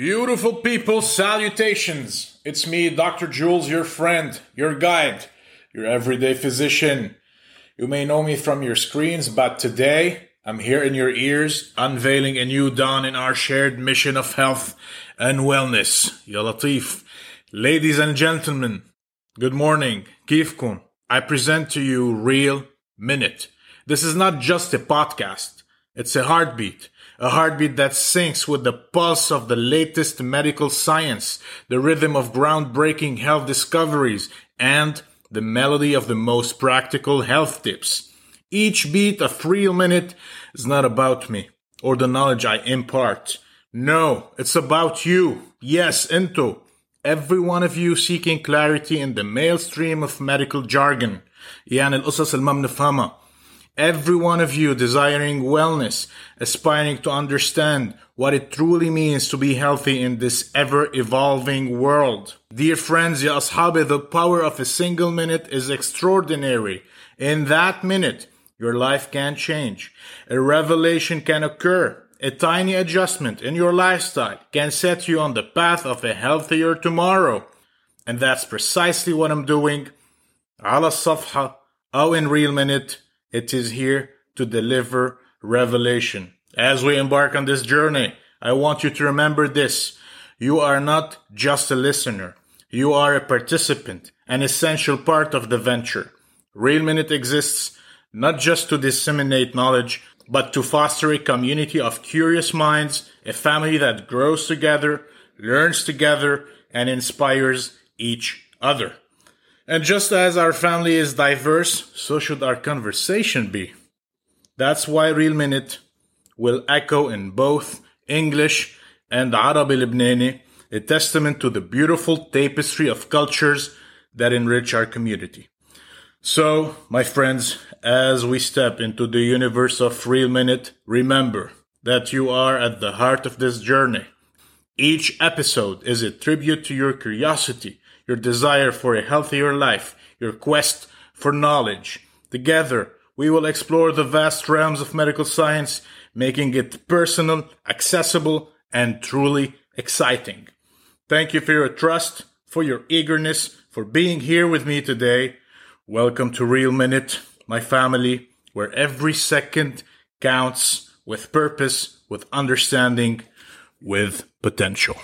Beautiful people, salutations. It's me, Dr. Jules, your friend, your guide, your everyday physician. You may know me from your screens, but today I'm here in your ears, unveiling a new dawn in our shared mission of health and wellness. Ya Latif. Ladies and gentlemen, good morning. Kifkun. I present to you Real Minute. This is not just a podcast. It's a heartbeat a heartbeat that syncs with the pulse of the latest medical science, the rhythm of groundbreaking health discoveries, and the melody of the most practical health tips. Each beat of real minute is not about me or the knowledge I impart. No, it's about you. Yes, into every one of you seeking clarity in the maelstream of medical jargon. يعني القصص اللي ما بنفهمها Every one of you desiring wellness, aspiring to understand what it truly means to be healthy in this ever evolving world. Dear friends, Ya Ashabi, the power of a single minute is extraordinary. In that minute, your life can change. A revelation can occur. A tiny adjustment in your lifestyle can set you on the path of a healthier tomorrow. And that's precisely what I'm doing. Ala Safha, Aw in Real Minute, it is here to deliver revelation. As we embark on this journey, I want you to remember this. You are not just a listener. You are a participant, an essential part of the venture. Real Minute exists not just to disseminate knowledge, but to foster a community of curious minds, a family that grows together, learns together, and inspires each other. And just as our family is diverse, so should our conversation be. That's why Real Minute will echo in both English and Arabi Lebanese, a testament to the beautiful tapestry of cultures that enrich our community. So, my friends, as we step into the universe of Real Minute, remember that you are at the heart of this journey. Each episode is a tribute to your curiosity, your desire for a healthier life, your quest for knowledge. Together, we will explore the vast realms of medical science, making it personal, accessible, and truly exciting. Thank you for your trust, for your eagerness, for being here with me today. Welcome to Real Minute, my family, where every second counts with purpose, with understanding, with potential.